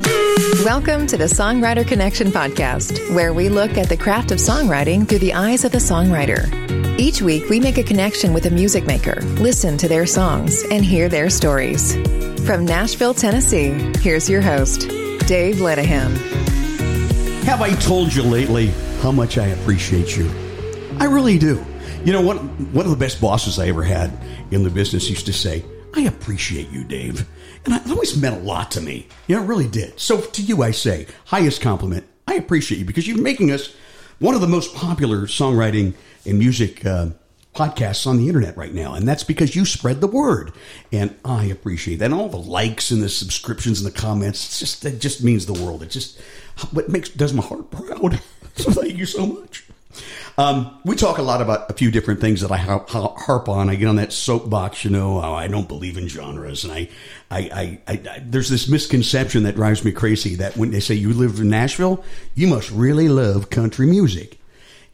Welcome to the Songwriter Connection podcast, where we look at the craft of songwriting through the eyes of the songwriter. Each week, we make a connection with a music maker, listen to their songs, and hear their stories. From Nashville, Tennessee, here's your host, Dave Lenihan. Have I told you lately how much I appreciate you? I really do. You know, one, one of the best bosses I ever had in the business used to say, I appreciate you, Dave. And it always meant a lot to me. You know, it really did. So to you, I say, highest compliment. I appreciate you because you're making us one of the most popular songwriting and music uh, podcasts on the internet right now. And that's because you spread the word. And I appreciate that. And all the likes and the subscriptions and the comments, it's just, it just means the world. It just, what makes, does my heart proud. so thank you so much. Um, we talk a lot about a few different things that I harp on. I get on that soapbox, you know. Oh, I don't believe in genres, and I, I, I, I, there's this misconception that drives me crazy that when they say you live in Nashville, you must really love country music.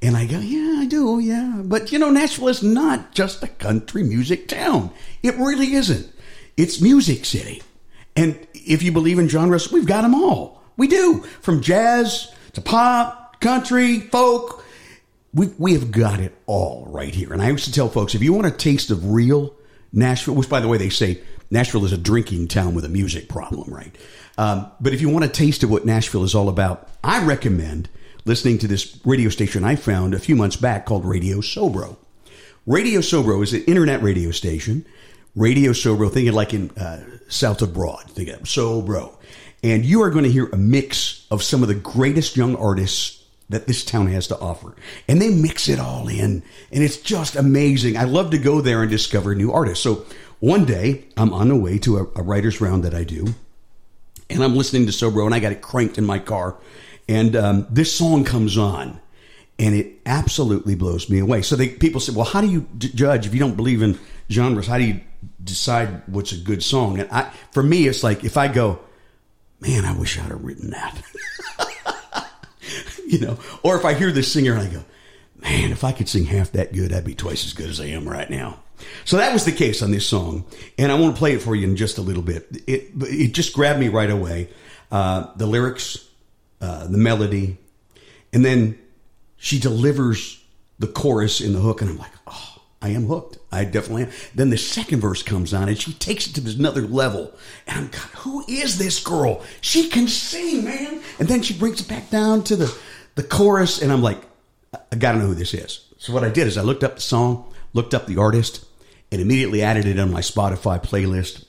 And I go, yeah, I do, yeah. But you know, Nashville is not just a country music town. It really isn't. It's Music City. And if you believe in genres, we've got them all. We do. From jazz to pop, country, folk, we, we have got it all right here. And I used to tell folks if you want a taste of real Nashville, which by the way, they say Nashville is a drinking town with a music problem, right? Um, but if you want a taste of what Nashville is all about, I recommend listening to this radio station I found a few months back called Radio Sobro. Radio Sobro is an internet radio station. Radio Sobro, think of like in uh, south of Broad, think of Sobro. And you are going to hear a mix of some of the greatest young artists that this town has to offer. And they mix it all in. And it's just amazing. I love to go there and discover new artists. So one day I'm on the way to a, a writer's round that I do. And I'm listening to Sobro and I got it cranked in my car. And um, this song comes on and it absolutely blows me away. So they, people say, well, how do you d- judge if you don't believe in genres? How do you decide what's a good song? And I, for me, it's like if I go, man, I wish I'd have written that. you know, or if I hear this singer and I go, man, if I could sing half that good, I'd be twice as good as I am right now. So that was the case on this song, and I want to play it for you in just a little bit. It it just grabbed me right away. Uh, the lyrics, uh, the melody, and then she delivers the chorus in the hook, and I'm like, oh, I am hooked. I definitely am. Then the second verse comes on, and she takes it to this another level, and I'm, God, who is this girl? She can sing, man. And then she brings it back down to the the chorus, and I'm like, I got to know who this is. So what I did is I looked up the song, looked up the artist, and immediately added it on my Spotify playlist.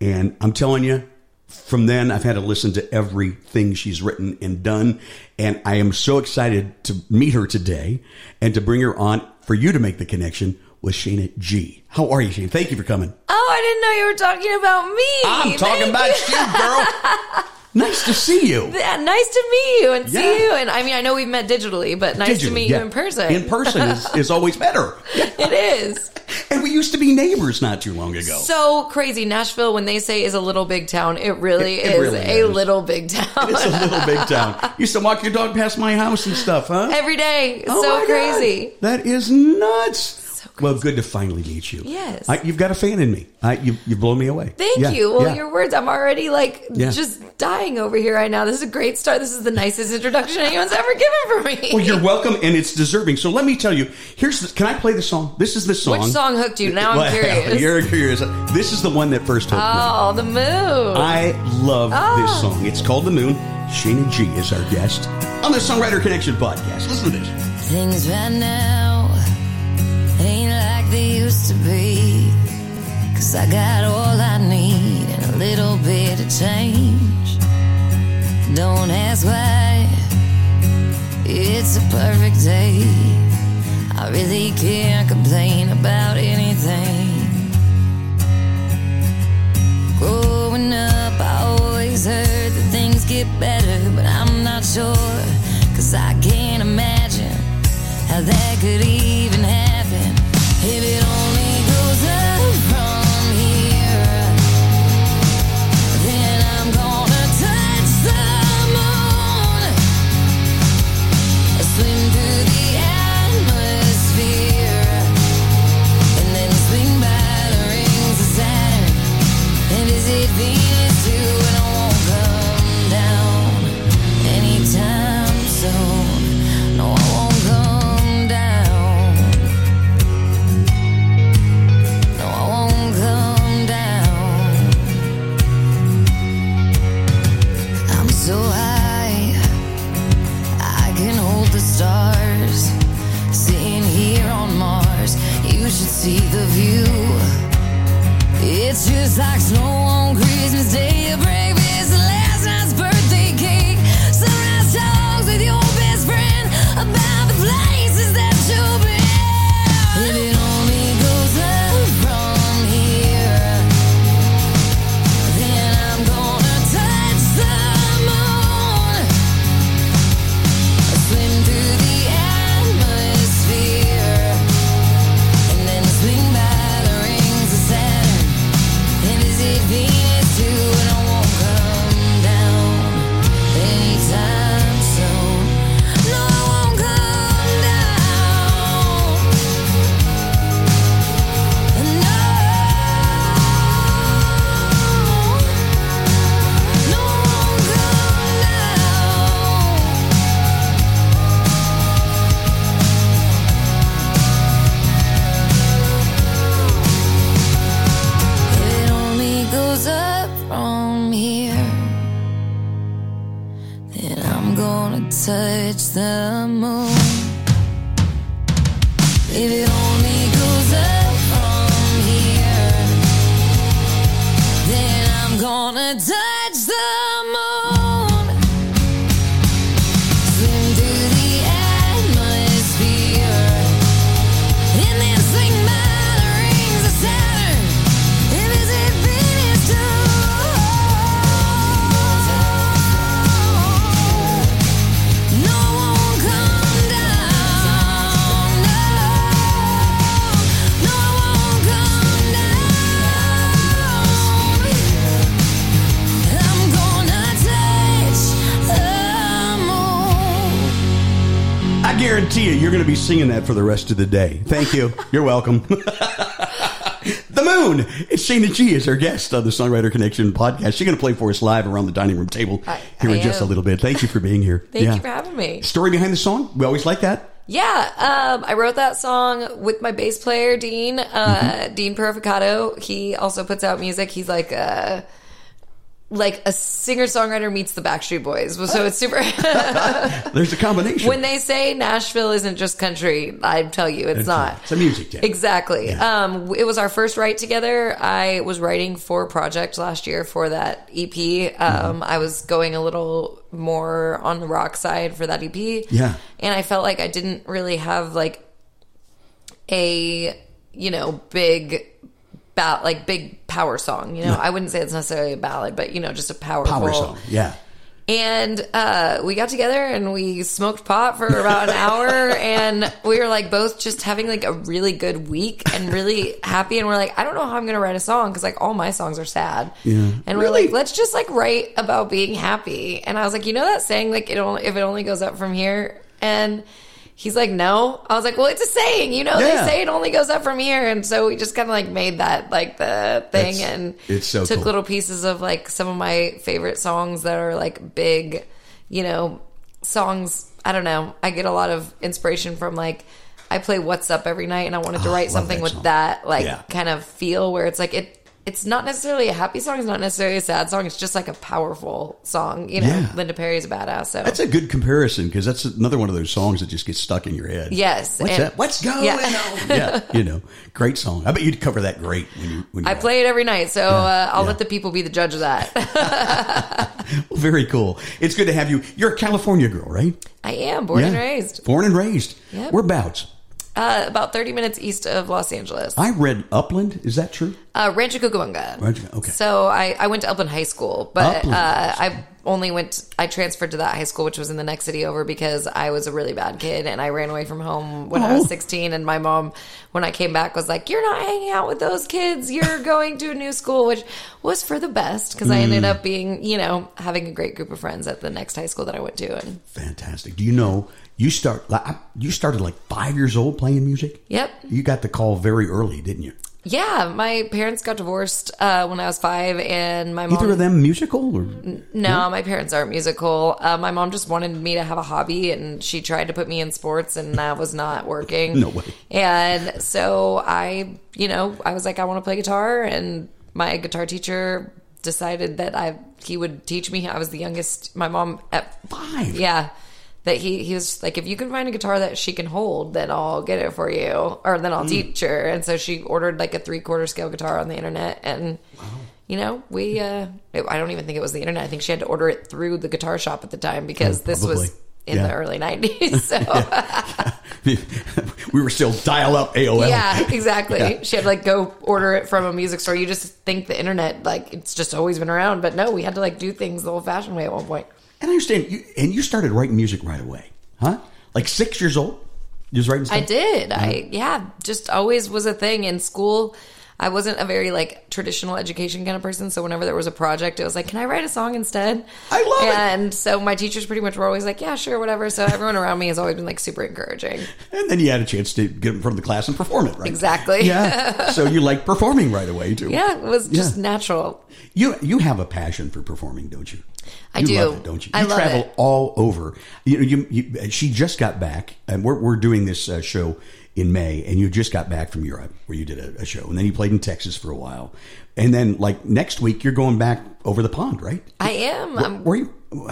And I'm telling you, from then I've had to listen to everything she's written and done. And I am so excited to meet her today and to bring her on for you to make the connection with Sheyna Gee. How are you, Sheyna? Thank you for coming. Oh, I didn't know you were talking about me. I'm talking Thank about you. you, girl. Nice to see you. Yeah, nice to meet you and see you. And I mean, I know we've met digitally, but nice to meet yeah. you in person. In person is, is always better. it is. And we used to be neighbors not too long ago. So crazy. Nashville, when they say is a little big town, it really It- it is really a is. little big town. it's a little big town. Used to walk your dog past my house and stuff, huh? Every day. Oh so my God. crazy. That is nuts. Well, good to finally meet you. Yes. I, you've got a fan in me. I, you, you've blown me away. Thank Yeah, you. Well, yeah. your words, I'm already like Yeah. just dying over here right now. This is a great start. This is the nicest introduction anyone's ever given for me. Well, you're welcome, and it's deserving. So let me tell you. Here's the, can I play the song? This is the song. Which song hooked you? Now I'm Well, curious. You're curious. This is the one that first hooked me. oh, the moon. I love Oh. this ah. song. It's called The Moon. Sheyna Gee is our guest on the Songwriter Connection podcast. Listen to this. Things right now ain't like they used to be. Cause I got all I need and a little bit of change. Don't ask why, it's a perfect day. I really can't complain about anything. Growing up, I always heard that things get better, but I'm not sure. Cause I can't imagine how that could even happen. If it only see the view. It's just like snow singing that for the rest of the day. Thank you. You're welcome. the Moon. It's Sheyna Gee is our guest on the Songwriter Connection podcast. She's going to play for us live around the dining room table I- here I in just a little bit. Thank you for being here. Thank Yeah. you for having me. Story behind the song? We always like that. Yeah, um, I wrote that song with my bass player Dean, uh, Dean Purificato. He also puts out music. He's like a like a singer songwriter meets the Backstreet Boys. So it's super. There's a combination. when they say Nashville isn't just country, I tell you it's, It's not. a- it's a music town. Exactly. Yeah. Um, it was our first write together. I was writing for a project last year for that EP. Mm-hmm. Um, I was going a little more on the rock side for that EP. Yeah. And I felt like I didn't really have like a, you know, big ba- like big power song, you know. I wouldn't say it's necessarily a ballad, but you know, just a powerful Power song. Yeah. And uh, we got together and we smoked pot for about an hour, and we were like both just having like a really good week and really happy. And we're like, I don't know how I'm gonna write a song because like all my songs are sad. Yeah. And we're Really? like, let's just like write about being happy. And I was like, you know that saying like it only if it only goes up from here. And he's like, no. I was like, well, it's a saying. You know, Yeah. they say it only goes up from here. And so we just kind of like made that like the thing That's- and it's so took cool. little pieces of like some of my favorite songs that are like big, you know, songs. I don't know. I get a lot of inspiration from like I play What's Up every night, and I wanted to Oh, write love something that with that like Yeah. kind of feel where it's like it. It's not necessarily a happy song. It's not necessarily a sad song. It's just like a powerful song. You know, Yeah. Linda Perry's a badass. So That's a good comparison because that's another one of those songs that just gets stuck in your head. Yes, What's and- that? What's going Yeah. on? Yeah. You know, great song. I bet you'd cover that great when you, when you I play it every night, so uh, I'll yeah. let the people be the judge of that. Well, very cool. It's good to have you. You're a California girl, right? I am born and raised Born and raised. Yep. Whereabouts? Uh, about 30 minutes east of Los Angeles. I read Upland. Is that true? Uh, Rancho Cucamonga. Rancho- okay. So I, I went to Upland High School, but uh, I only went. I transferred to that high school, which was in the next city over, because I was a really bad kid and I ran away from home when I Oh. was 16. And my mom, when I came back, was like, "You're not hanging out with those kids. You're going to a new school," which was for the best because I Mm. ended up being, you know, having a great group of friends at the next high school that I went to. And Fantastic. Do you know you start? like, You started like five years old playing music. yep, You got the call very early, didn't you? yeah, my parents got divorced uh, when I was five, and my mom. Either of them musical or No, my parents aren't musical. Uh, my mom just wanted me to have a hobby, and she tried to put me in sports, and that was not working. No way. And so I, you know, I was like, I want to play guitar, and my guitar teacher decided that I he would teach me. I was the youngest. My mom at Five? Yeah. That he, he was like, if you can find a guitar that she can hold, then I'll get it for you, or then I'll Mm. teach her. And so she ordered like a three quarter scale guitar on the internet, and you know, we, uh, it, I don't even think it was the internet. I think she had to order it through the guitar shop at the time because Oh, this was in Yeah. the early 90s. So, we were still dial up AOL. yeah, exactly. Yeah. She had to like go order it from a music store. You just think the internet, like, it's just always been around. But no, we had to like do things the old fashioned way at one point. And I understand. You, and you started writing music right away, huh? Like six years old, you was writing. Stuff? I did. I, uh-huh. yeah, just always was a thing in school. I wasn't a very like traditional education kind of person, so whenever there was a project, it was like, "Can I write a song instead?" I love it. And so my teachers pretty much were always like, "Yeah, sure, whatever." So everyone around me has always been like super encouraging. And then you had a chance to get in front of the class and perform it, right? Exactly. Yeah. so you like performing right away too. Yeah, it was just Yeah. natural. You you have a passion for performing, don't you? I You do. love it, don't you? I you love travel it. all over. You know, you, you, she just got back, and we're we're doing this uh, show in May, and you just got back from Europe where you did a, a show, and then you played in Texas for a while, and then like next week you're going back over the pond, right? I am. Where, I'm where you?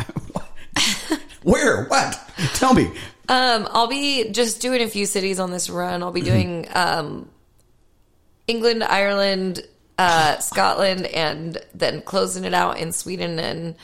Where? What? Tell me. Um, I'll be just doing a few cities on this run. I'll be Mm-hmm. doing um, England, Ireland, uh, Scotland, and then closing it out in Sweden, and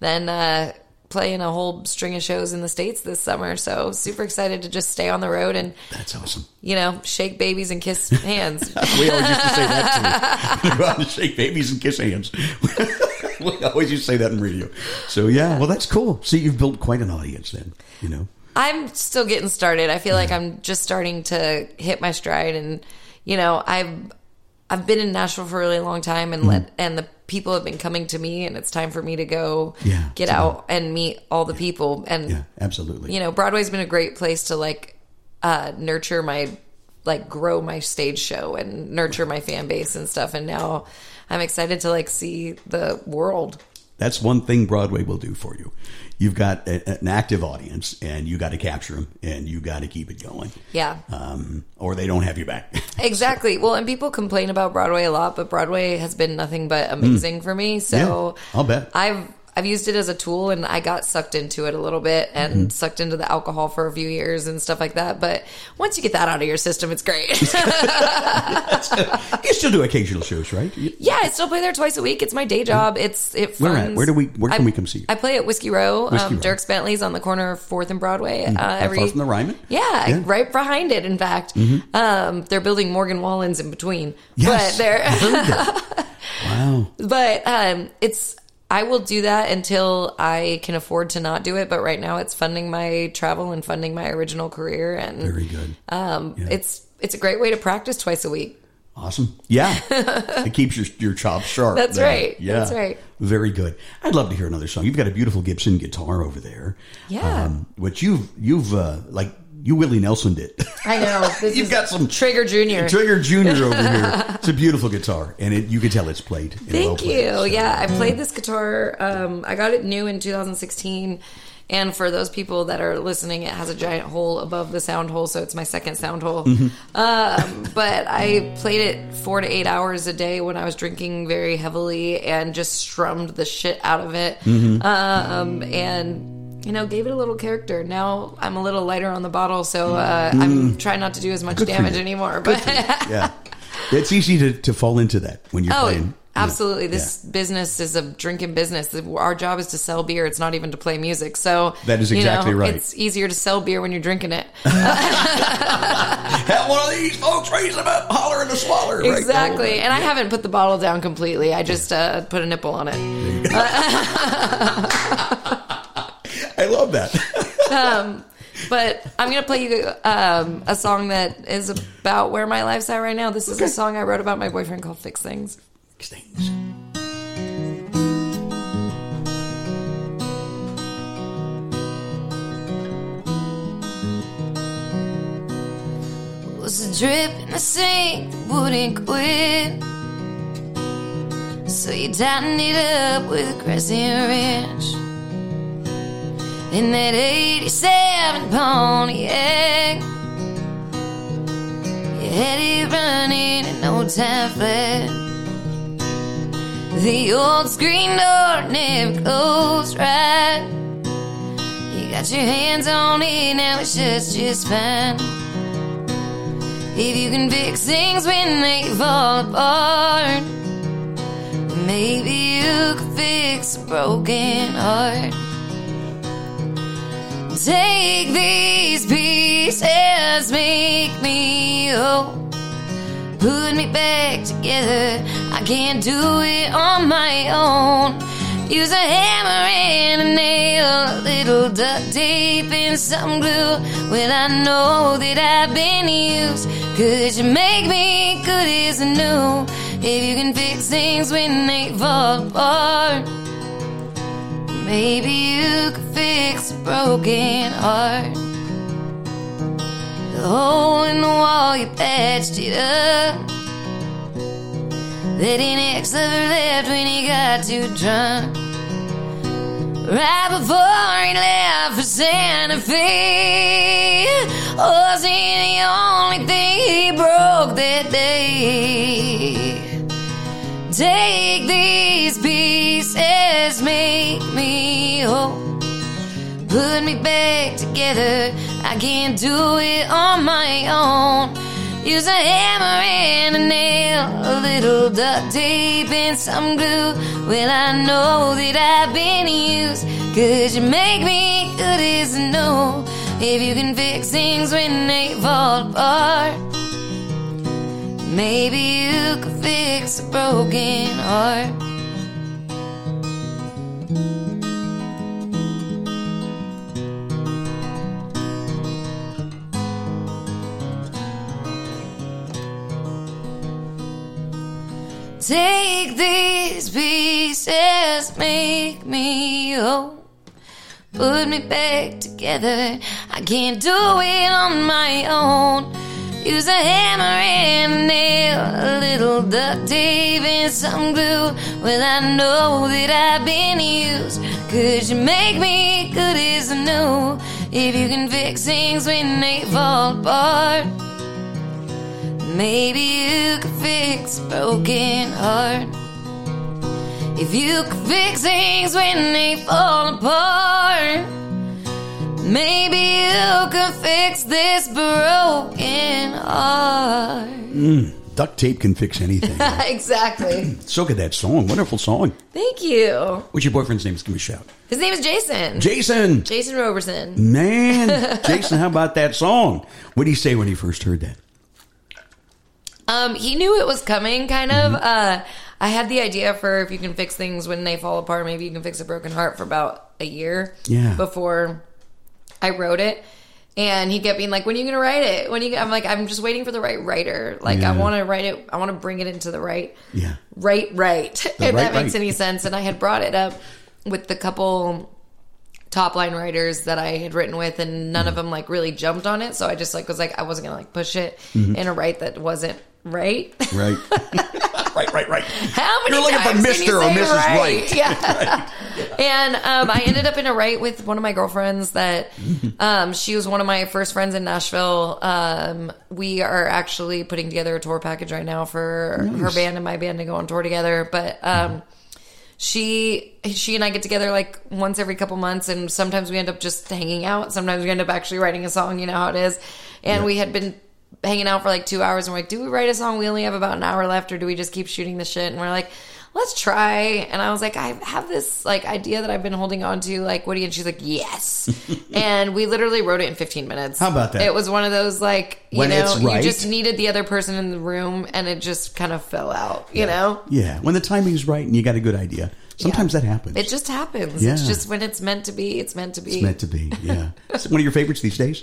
then uh, playing a whole string of shows in the states this summer. So super excited to just stay on the road and That's awesome. you know shake babies and kiss hands. We always used to say that too. Go out and shake babies and kiss hands. we always used to say that in radio. So yeah, well that's cool. See, you've built quite an audience then. You know. I'm still getting started. I feel like I'm just starting to hit my stride, and you know, I've I've been in Nashville for a really long time, and let and the people have been coming to me, and it's time for me to go Yeah, get out and meet all the people, and Yeah, absolutely. you know, Broadway's been a great place to like uh, nurture my like grow my stage show and nurture my fan base and stuff, and now I'm excited to like see the world. That's one thing Broadway will do for you. You've got a, an active audience, and you got to capture them, and you got to keep it going. Yeah. Um, or they don't have you back. Exactly. Well, and people complain about Broadway a lot, but Broadway has been nothing but amazing for me. So Mm. Yeah, I'll bet. I've I've used it as a tool, and I got sucked into it a little bit, and Mm-hmm. sucked into the alcohol for a few years and stuff like that. But once you get that out of your system, it's great. you still do occasional shows, right? Yeah, I still play there twice a week. It's my day job. It's it. Where at? funds- Where do we- where can I- we come see you? I play at Whiskey Row. Whiskey um, Row. Dierks Bentley's on the corner of Fourth and Broadway. Uh, every from the Ryman? Yeah, Yeah. Mm-hmm. right behind it. In fact, um, they're building Morgan Wallen's in between. Yes, but they're I heard that. wow. but um, it's I will do that until I can afford to not do it. But right now, it's funding my travel and funding my original career, and Very good. um, it's it's a great way to practice twice a week. Awesome. Yeah. it keeps your, your chops sharp. That's there. right. Yeah. That's right. Very good. I'd love to hear another song. You've got a beautiful Gibson guitar over there. Yeah. Um, which you've, you've, uh, like, you Willie Nelson did. I know. This You've got some Trigger Junior. Trigger Junior over here. It's a beautiful guitar, and it, you can tell it's played. Thank played, you. so. Yeah, I played this guitar. Um, I got it new in 2016. And for those people that are listening, it has a giant hole above the sound hole, so it's my second sound hole. Mm-hmm. Um, but I played it four to eight hours a day when I was drinking very heavily and just strummed the shit out of it. Mm-hmm. Um, and you know, gave it a little character. Now I'm a little lighter on the bottle, so uh, I'm trying not to do as much Mm. Good damage anymore. But Yeah. It's easy to, to fall into that when you're Oh, playing. absolutely. This business is a drinking business. Our job is to sell beer. It's not even to play music. So That is you know, exactly right. It's easier to sell beer when you're drinking it. Have one of these folks raise them up, holler and a swaller. right? exactly. And I haven't put the bottle down completely. I just uh, put a nipple on it. I love that. But I'm going to play you um, a song that is about where my life's at right now. This is a song I wrote about my boyfriend called Fix Things. Fix things. was a drip in the sink that wouldn't quit. So you tightened it up with a crescent wrench. In that 87 Pontiac, you had it running and no time flat. The old screen door never closed right. You got your hands on it, now it just fine. If you can fix things when they fall apart, maybe you could fix a broken heart. Take these pieces, make me whole. Put me back together. I can't do it on my own. Use a hammer and a nail, a little duct tape and some glue. Well, I know that I've been used. Cause you make me good as new. If you can fix things when they fall apart. Maybe you could fix a broken heart. The hole in the wall, you patched it up. That X ever left when he got too drunk. Right before he left for Santa Fe, was he the only thing he broke that day? Take these make me whole. Put me back together. I can't do it on my own. Use a hammer and a nail, a little duct tape and some glue. Well, I know that I've been used. Cause you make me good as new. If you can fix things when they fall apart. Maybe you could fix a broken heart. Take these pieces, make me whole. Put me back together. I can't do it on my own. Use a hammer and a nail, a little duct tape and some glue. Well, I know that I've been used. Cause you make me good as new. If you can fix things when they fall apart. Maybe you could fix a broken heart. If you could fix things when they fall apart. Maybe you could fix this broken heart. Mm, duct tape can fix anything. exactly. so good that song. Wonderful song. Thank you. What's your boyfriend's name? Give me a shout. His name is Jason. Jason. Jason Roberson. Man, Jason, how about that song? What did he say when he first heard that? Um, he knew it was coming, kind of. Mm-hmm. Uh, I had the idea for if you can fix things when they fall apart, maybe you can fix a broken heart for about a year. Yeah. Before I wrote it. And he kept being like, "When are you gonna write it? When you?" I'm like, "I'm just waiting for the right writer. Like, I want to write it. I want to bring it into the right, Yeah. right, right. if right, that makes right. any sense." And I had brought it up with the couple top line writers that I had written with, and none of Mm-hmm. them like really jumped on it. So I just like was like, I wasn't gonna like push it Mm-hmm. in a right that wasn't right. Right. right, right, right. How many You're looking for times can Mr. or say Mrs. Right. Yeah. and um, I ended up in a right with one of my girlfriends that um, she was one of my first friends in Nashville. Um, we are actually putting together a tour package right now for her band and my band to go on tour together. But um, she she and I get together like once every couple months, and sometimes we end up just hanging out. Sometimes we end up actually writing a song. You know how it is. And we had been hanging out for like two hours, and we're like, "Do we write a song? We only have about an hour left, or do we just keep shooting the shit?" And we're like. Let's try. And I was like, I have this like idea that I've been holding on to. Like, what do you? And she's like, yes. and we literally wrote it in 15 minutes. How about that? It was one of those like, you When know, right. you just needed the other person in the room, and it just kind of fell out. You know, Yeah. When the timing's right and you got a good idea, sometimes that happens. it just happens. Yeah. It's just when it's meant to be, it's meant to be. it's meant to be. Yeah. One of your favorites these days?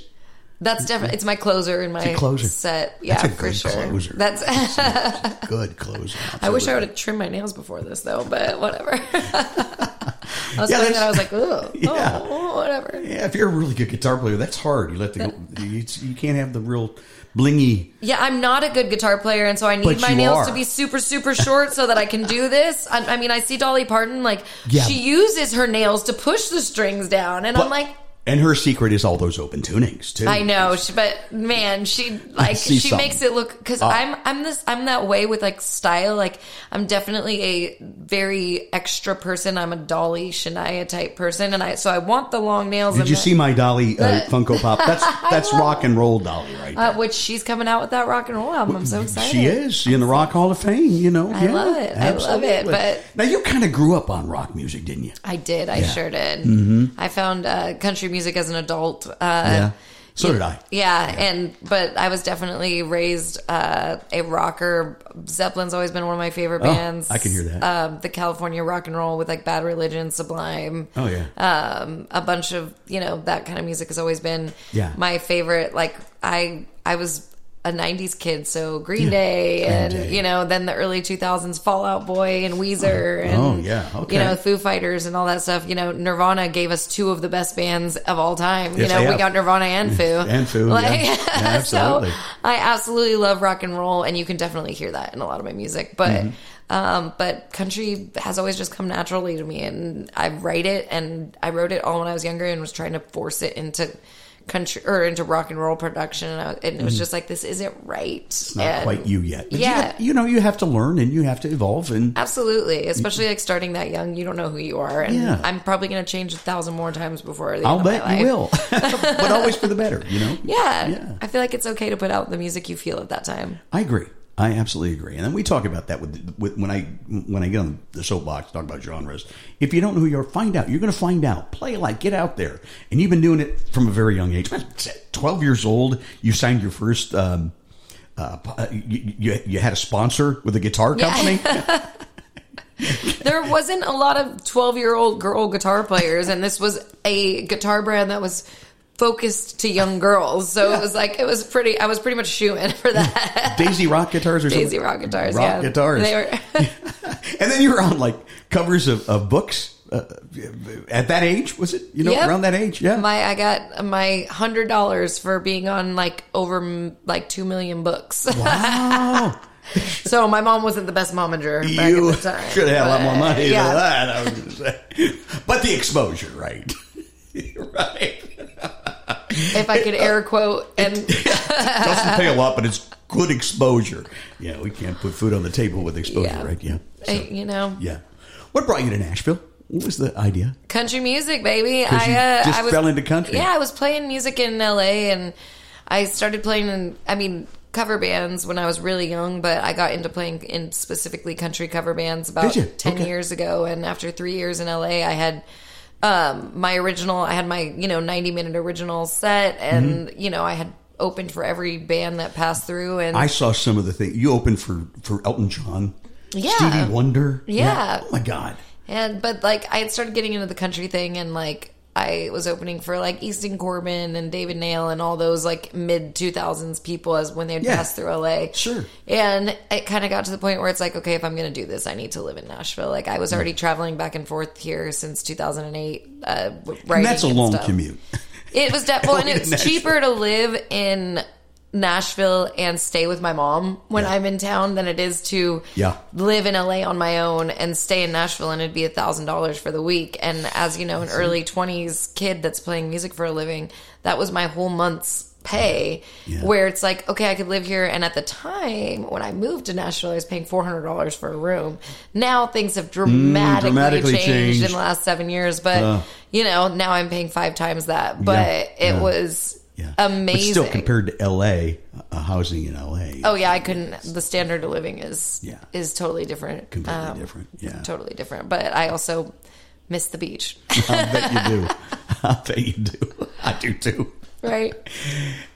That's definitely it's my closer in my closer. set. Yeah, That's a for good sure. closer. That's. Good closer. I wish I would Absolutely. have trimmed my nails before this though, but whatever. I was Yeah, playing that. I was like, oh, Yeah. oh, whatever. Yeah, if you're a really good guitar player, that's hard. You let the you, you can't have the real blingy. Yeah, I'm not a good guitar player, and so I need my nails are. to be super, super short so that I can do this. I, I mean, I see Dolly Parton like Yeah. she uses her nails to push the strings down, and I'm like, And her secret is all those open tunings too. I know, she, but man, she like she something. makes it look because Oh. I'm I'm this I'm that way with like style. Like I'm definitely a very extra person. I'm a Dolly Shania type person, and I so I want the long nails. Did you the- see my Dolly uh, Funko Pop? That's that's rock and roll Dolly right there. Uh, which she's coming out with that rock and roll album. I'm so excited. She is she in the Rock Hall of Fame. You know, I Yeah, love it. I love it, but- now you kind of grew up on rock music, didn't you? I did. I Yeah. sure did. Mm-hmm. I found uh, country music as an adult. Uh, yeah. So did I. Yeah, and but I was definitely raised uh, a rocker. Zeppelin's always been one of my favorite Oh, bands. I can hear that. Um, the California rock and roll with like Bad Religion, Sublime. Oh yeah. Um, a bunch of you know that kind of music has always been Yeah. my favorite. Like I I was a '90s kid, so Green Yeah. Day, Green and Day. you know then the early 2000s Fall Out Boy and Weezer, and Oh, yeah. Okay. you know Foo Fighters and all that stuff. You know Nirvana gave us two of the best bands of all time. Yes, you know we got Nirvana and Foo And Foo, yeah. Yeah, absolutely. so I absolutely love rock and roll, and you can definitely hear that in a lot of my music. But Mm-hmm. um, but country has always just come naturally to me, and I write it, and I wrote it all when I was younger, and was trying to force it into country or into rock and roll production, and, I, and it was mm-hmm. just like this isn't right. It's not quite you yet. But you yeah. have- you, know, you have to learn and you have to evolve. And Absolutely, especially like starting that young, you don't know who you are, and Yeah. I'm probably going to change a thousand more times before the I'll bet you will, but always for the better. You know. Yeah. Yeah. I feel like it's okay to put out the music you feel at that time. I agree. I absolutely agree. And then we talk about that with, with when I when I get on the soapbox talk about genres. If you don't know who you are, find out. You're going to find out. Play like get out there. And you've been doing it from a very young age. Twelve years old, you signed your first. Um, uh, you, you, you had a sponsor with a guitar company. there wasn't a lot of 12 year old girl guitar players and this was a guitar brand that was focused to young girls so it was like it was pretty i was pretty much shooing for that Daisy Rock guitars or daisy something? rock guitars Rock yeah guitars. they were and then you were on like covers of, of books uh, at that age. Was it you know Yep. around that age? Yeah. my i got my hundred dollars for being on like over like two million books wow. so my mom wasn't the best momager back you at the time should have had a lot more money yeah. than that. I was going to say, but the exposure, right? right. if i could air quote and Doesn't pay a lot, but it's good exposure. Yeah, we can't put food on the table with exposure, Yeah. right? Yeah. So, uh, you know yeah. What brought you to Nashville? What was the idea? country music, baby. I uh, just I was, fell into country. Yeah, I was playing music in L.A. and I started playing in. I mean. Cover bands when I was really young, but I got into playing in specifically country cover bands about 10 Okay. years ago. And after three years in LA, I had um, my original, I had my, you know, 90 minute original set. And, Mm-hmm. you know, I had opened for every band that passed through. And I saw some of the things you opened for for Elton John. Yeah. Stevie Wonder. Yeah. Oh my God. And but like I had started getting into the country thing and like I was opening for like Easton Corbin and David Nail and all those like mid 2000s people as when they'd Yeah. pass through LA. Sure. And it kind of got to the point where it's like, okay, if I'm going to do this, I need to live in Nashville. Like I was already traveling back and forth here since 2008. Uh, And that's a and long stuff. commute. It was definitely, and it's cheaper to live in Nashville and stay with my mom when Yeah. I'm in town than it is to Yeah. live in LA on my own and stay in Nashville and it'd be a thousand dollars for the week. And as you know, an early twenties kid that's playing music for a living, that was my whole month's pay. Yeah. Where it's like, okay, I could live here. And at the time when I moved to Nashville, I was paying four hundred dollars for a room. Now things have dramatically, Mm, dramatically changed, changed. in the last seven years. But Uh. you know, now I'm paying five times that. But it was Yeah. amazing. But still, compared to L.A., uh, housing in L.A. Oh yeah, I couldn't. The standard of living is Yeah. is totally different. Completely different, yeah. totally different. But I also miss the beach, I bet you do. I bet you do. I do too. right?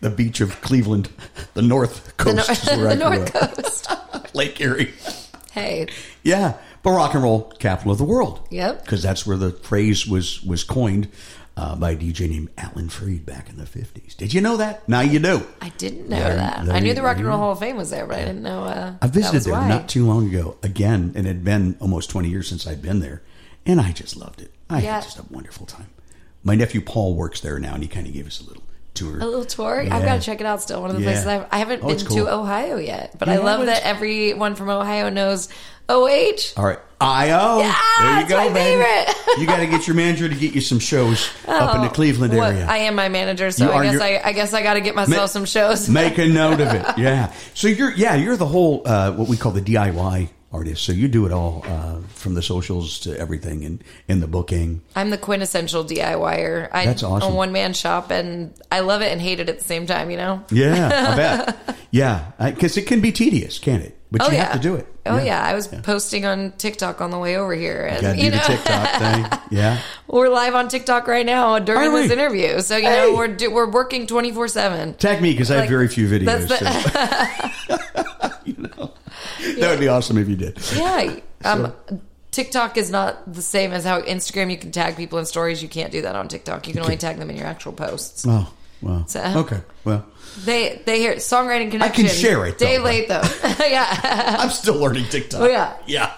The beach of Cleveland, the North The, Coast nor- is where I the North. Coast. Lake Erie. hey, Yeah, but rock and roll capital of the world. Yep. because that's where the phrase was was coined uh, by a DJ named Alan Freed back in the fifties. Did you know that? Now you do. I didn't know There- that. I knew the Rock and Roll Hall of Fame was there, but I didn't know. Uh, I visited there why. not too long ago again, and it had been almost twenty years since I'd been there, and I just loved it. I Yeah. had just a wonderful time. My nephew Paul works there now, and he kind of gave us a little tour. A little tour. I've got to check it out. Still, one of the Yeah. places I've, I haven't Oh, been cool. to Ohio yet, but Yeah, I love that everyone from Ohio knows OH. All right, IO. Yeah, there you go, my baby. favorite. you got to get your manager to get you some shows up in the Cleveland What- area. I am my manager, so You I guess your- I, I guess I got to get myself Ma- some shows. Make a note of it. Yeah. So you're yeah you're the whole uh, what we call the DIY artist. So you do it all uh, from the socials to everything and in the booking. I'm the quintessential DIYer. I That's awesome. a one man shop, and I love it and hate it at the same time. You know? Yeah, I bet. Yeah, because it can be tedious, can't it? But you have to do it. Oh yeah, I was posting on TikTok on the way over here, and you the know, TikTok thing. Yeah. we're live on TikTok right now during this interview. So you Hey. know, we're do, we're working twenty four seven. Tag me because I have very few videos. that's so- you that would be awesome if you did. Yeah, um, TikTok is not the same as how Instagram. You can tag people in stories. You can't do that on TikTok. You can only tag them in your actual posts. Oh, well. So- okay. Well, They they hear songwriting connection. I can share it, Late though, right? Latham. yeah. I'm still learning TikTok. Oh, yeah. Yeah.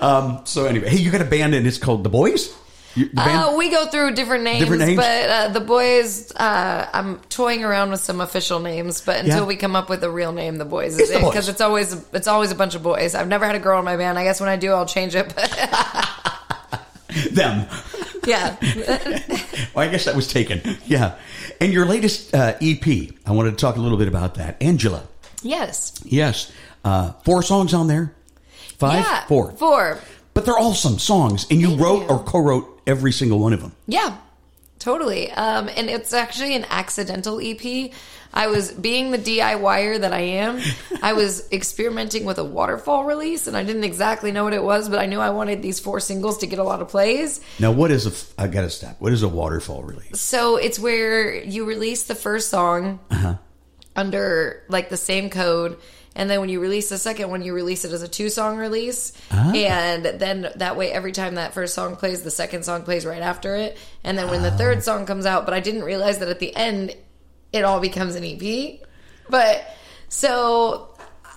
Um, so anyway, hey, you got a band and it's called The Boys? You-? Uh, we go through different names, Different names? but uh, the boys, uh, I'm toying around with some official names, but until Yeah. we come up with a real name, the boys is The it because it's always it's always a bunch of boys. I've never had a girl in my band. I guess when I do, I'll change it. Them. yeah, Well, I guess that was taken. Yeah. And your latest uh, EP, I wanted to talk a little bit about that. Angela. yes, Yes. Uh, four songs on there? Five? yeah, Four. four. But they're awesome songs, and you Thank wrote you. or co wrote every single one of them. Yeah, totally. Um, and it's actually an accidental EP. I was being the DIYer that I am. I was experimenting with a waterfall release, and I didn't exactly know what it was, but I knew I wanted these four singles to get a lot of plays. Now, what is a? I got to stop. What is a waterfall release? So it's where you release the first song under like the same code. And then when you release the second one, you release it as a two song release. Ah. And then that way, every time that first song plays, the second song plays right after it. And then when the ah. third song comes out, but I didn't realize that at the end, it all becomes an EP. But so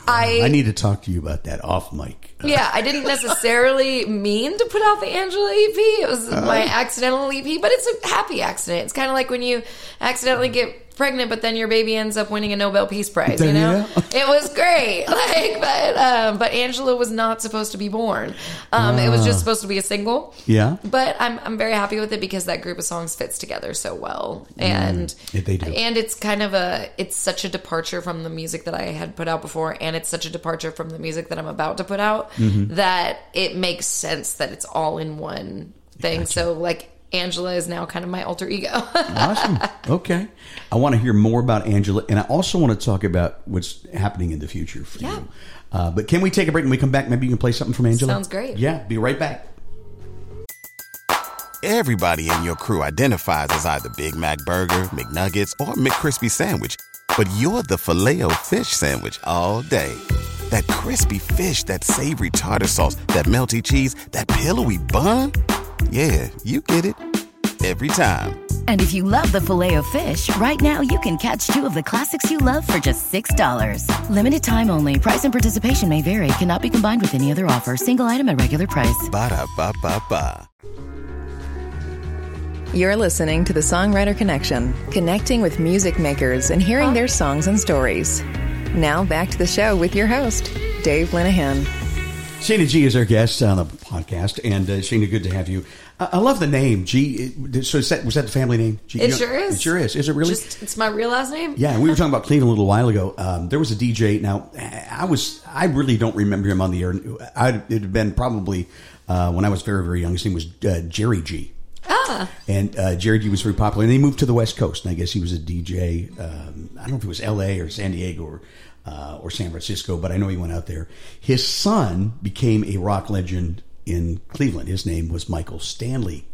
I. I need to talk to you about that off mic. Uh, Yeah, I didn't necessarily mean to put out the Angela EP. It was Uh-huh. my accidental EP, but it's a happy accident. It's kind of like when you accidentally get pregnant, but then your baby ends up winning a Nobel Peace Prize. You know, it was great. Like, but um, but Angela was not supposed to be born. Um, it was just supposed to be a single. Ah. Yeah. But I'm I'm very happy with it because that group of songs fits together so well, and Mm. Yeah, they do. and it's kind of a it's such a departure from the music that I had put out before, and it's such a departure from the music that I'm about to put out Mm-hmm. that it makes sense that it's all in one thing. So like Angela is now kind of my alter ego. Awesome. Okay. I want to hear more about Angela, and I also want to talk about what's happening in the future for Yeah. you. Uh, but can we take a break and we come back? Maybe you can play something from Angela? Sounds great. Yeah, be right back. Everybody in your crew identifies as either Big Mac Burger, McNuggets, or McCrispy Sandwich. But you're the filet fish Sandwich all day. That crispy fish, that savory tartar sauce, that melty cheese, that pillowy bun. Yeah, you get it every time. And if you love the filet of fish, right now you can catch two of the classics you love for just $6. Limited time only. Price and participation may vary. Cannot be combined with any other offer. Single item at regular price. Ba da ba ba ba. You're listening to the Songwriter Connection, connecting with music makers and hearing their songs and stories. Now back to the show with your host, Dave Linehan. Sheyna Gee is our guest on the podcast, and uh, Sheyna, good to have you. I, I love the name G. So is that, was that the family name? G, It you know- sure is. It sure is. Is it really? Just it's my real last name. Yeah, we were talking about Cleveland a little while ago. Um, there was a DJ. Now, I was I really don't remember him on the air. I, it had been probably uh, when I was very very young. His name was uh, Jerry G. And uh, Jerry G was very popular. And he moved to the West Coast. And I guess he was a DJ. Um, I don't know if it was L.A. or San Diego or uh, or San Francisco, but I know he went out there. His son became a rock legend in Cleveland. His name was Michael Stanley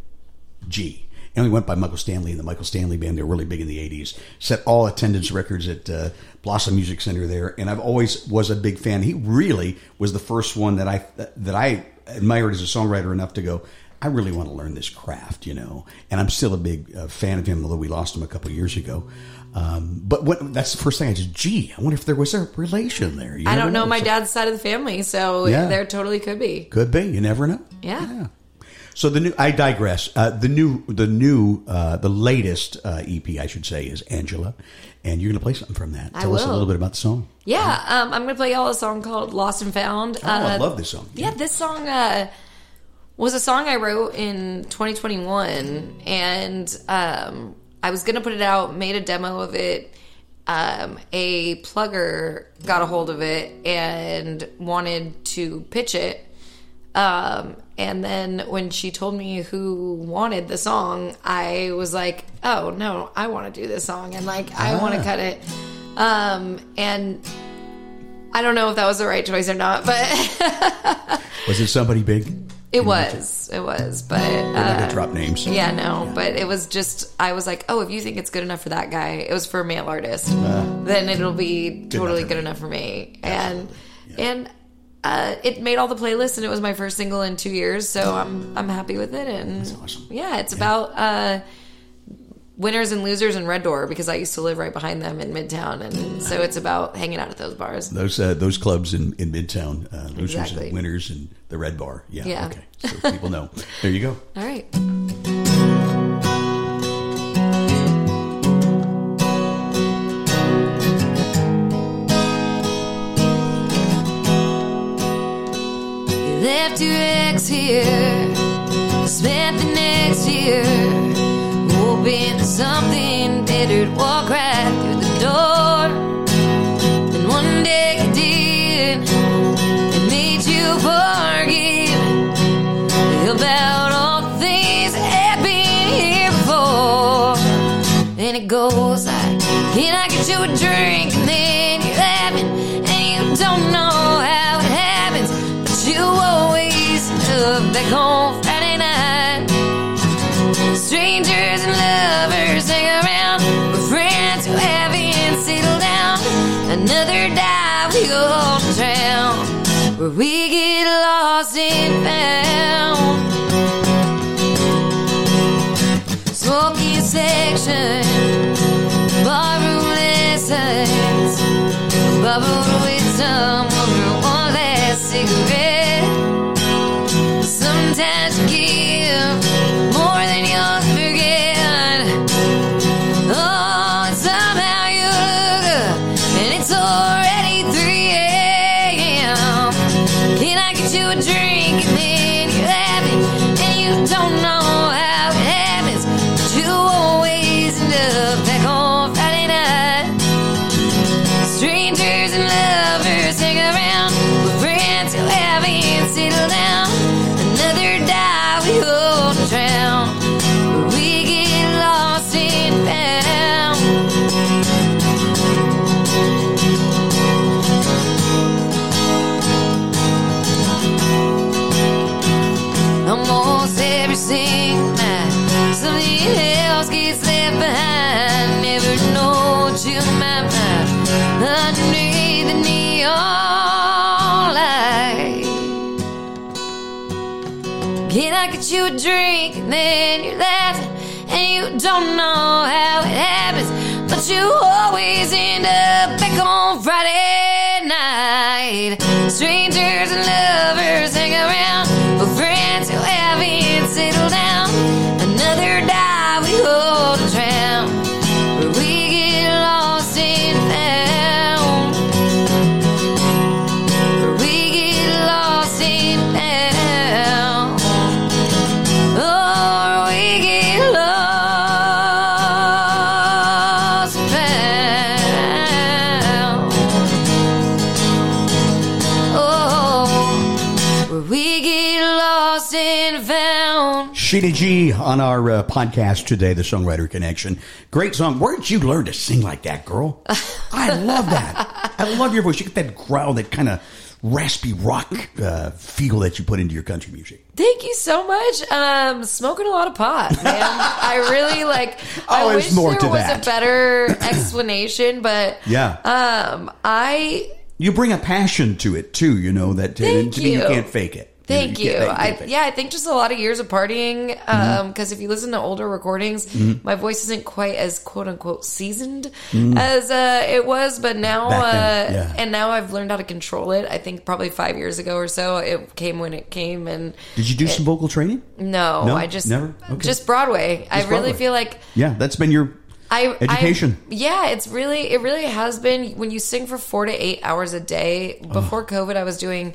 Gee. And he went by Michael Stanley and the Michael Stanley Band. They were really big in the '80s. Set all attendance records at uh, Blossom Music Center there, and I've always was a big fan. He really was the first one that I that I admired as a songwriter enough to go. I really want to learn this craft, you know. And I'm still a big uh, fan of him, although we lost him a couple years ago. Um, but what, that's the first thing I just, gee, I wonder if there was a relation there. You I don't know my So- dad's side of the family, so Yeah. there totally could be. Could be. You never know. Yeah. So the new, I digress. Uh, the new, the new, uh, the latest uh, EP, I should say, is Angela, and you're going to play something from that. I Tell us a little bit about the song. Yeah, um, I'm gonna play y'all a song called "Lost and Found." Oh, I Uh, love this song. Yeah, this song uh, was a song I wrote in 2021, and um, I was gonna put it out, made a demo of it. Um, a plugger got a hold of it and wanted to pitch it. Um, and then when she told me who wanted the song, I was like, "Oh no, I want to do this song, and like I want to cut it." Um, and I don't know if that was the right choice or not, but Was it somebody big? It was. It was. But not uh, to drop names. yeah, no. But it was just. I was like, oh, if you think it's good enough for that guy, it was for a male artist, then it'll be totally Uh. enough for good enough for me. And and. Uh, it made all the playlists and it was my first single in two years, so I'm I'm happy with it. And awesome. yeah, it's about uh, winners and losers in Red Door because I used to live right behind them in Midtown, and so it's about hanging out at those bars. Those uh, those clubs in, in Midtown, uh, losers Exactly. and winners, and the Red Bar. Yeah. Yeah. Okay. So people know. There you go. All right. You left your ex here, something better'd walk right through the door. Then one day it did, it made you forgive about all things had been here before. And it goes like, Can I get you a drink? Another dive we go to drown, where we get lost and found. Smoky section, barroom lessons, bubbled with some over one last cigarette. Settled down. You drink and then you're laughing and you don't know how it happens, but you always end up back on Friday night. Strangers and lovers hang around Sheyna Gee on our uh, podcast today, The Songwriter Connection. Great song. Where did you learn to sing like that, girl? I love that. I love your voice. You get that growl, that kind of raspy rock uh, feel that you put into your country music. Thank you so much. Um, smoking a lot of pot, man. I really like. Oh, I wish more there was that. a better explanation, but Yeah. um, I You bring a passion to it too, you know that uh, Thank you you. can't fake it. Thank you. I, yeah, I think just a lot of years of partying. Mm-hmm. Because if you listen to older recordings, my voice isn't quite as quote unquote seasoned as uh, it was. But now. Then, uh, yeah. and now I've learned how to control it. I think probably five years ago or so, it came when it came. And Did you do some vocal training? no, No? I just Never? Okay. just Broadway. I Just really Broadway. feel like Yeah, that's been your I Education. I- yeah, it's really it really has been when you sing for four to eight hours a day. Before COVID, I was doing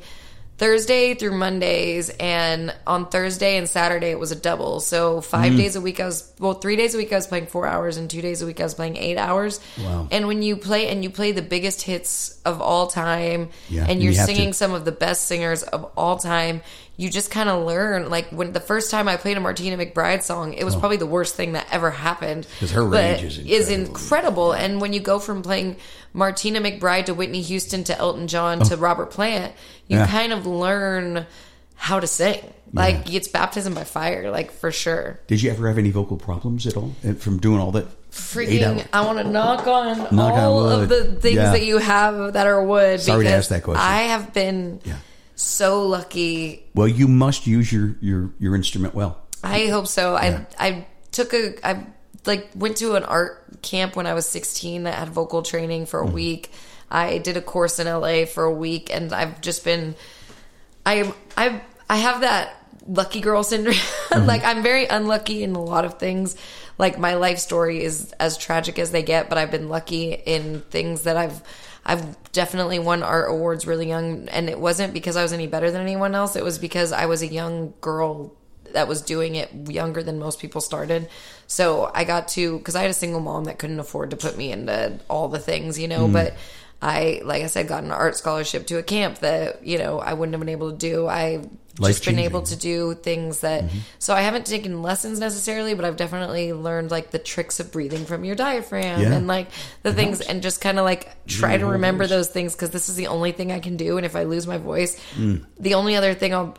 Thursday through Mondays, and on Thursday and Saturday it was a double. So five Mm. days a week, I was well, three days a week I was playing four hours, and two days a week I was playing eight hours. Wow. And when you play and you play the biggest hits of all time, Yeah, and and you're you singing to. some of the best singers of all time. You just kind of learn. Like when the first time I played a Martina McBride song, it was probably the worst thing that ever happened. Oh. 'Cause her range is is incredible. incredible. And when you go from playing Martina McBride to Whitney Houston to Elton John to Robert Plant, you Oh. Yeah. kind of learn how to sing. Like it's baptism by fire, like for sure. Did you ever have any vocal problems at all uh, from doing all that? Freaking. I want to knock on Knock all wood. of the things Yeah. that you have that are wood. Sorry to ask that question. I have been Yeah. so lucky Well, you must use your your your instrument well. I hope so. I I took a I like went to an art camp when I was 16 that had vocal training for a mm-hmm. week. I did a course in LA for a week and I've just been I I I have that lucky girl syndrome. Mm-hmm. like I'm very unlucky in a lot of things. Like my life story is as tragic as they get, but I've been lucky in things that I've I've definitely won art awards really young and it wasn't because I was any better than anyone else. It was because I was a young girl that was doing it younger than most people started. So I got to because I had a single mom that couldn't afford to put me into all the things, you know, but I, like I said, got an art scholarship to a camp that you know I wouldn't have been able to do. I just been able to do things that. So I haven't taken lessons necessarily, but I've definitely learned like the tricks of breathing from your diaphragm Yeah. and like the things, and just kind of like try to remember those things because this is the only thing I can do. And if I lose my voice, the only other thing I'll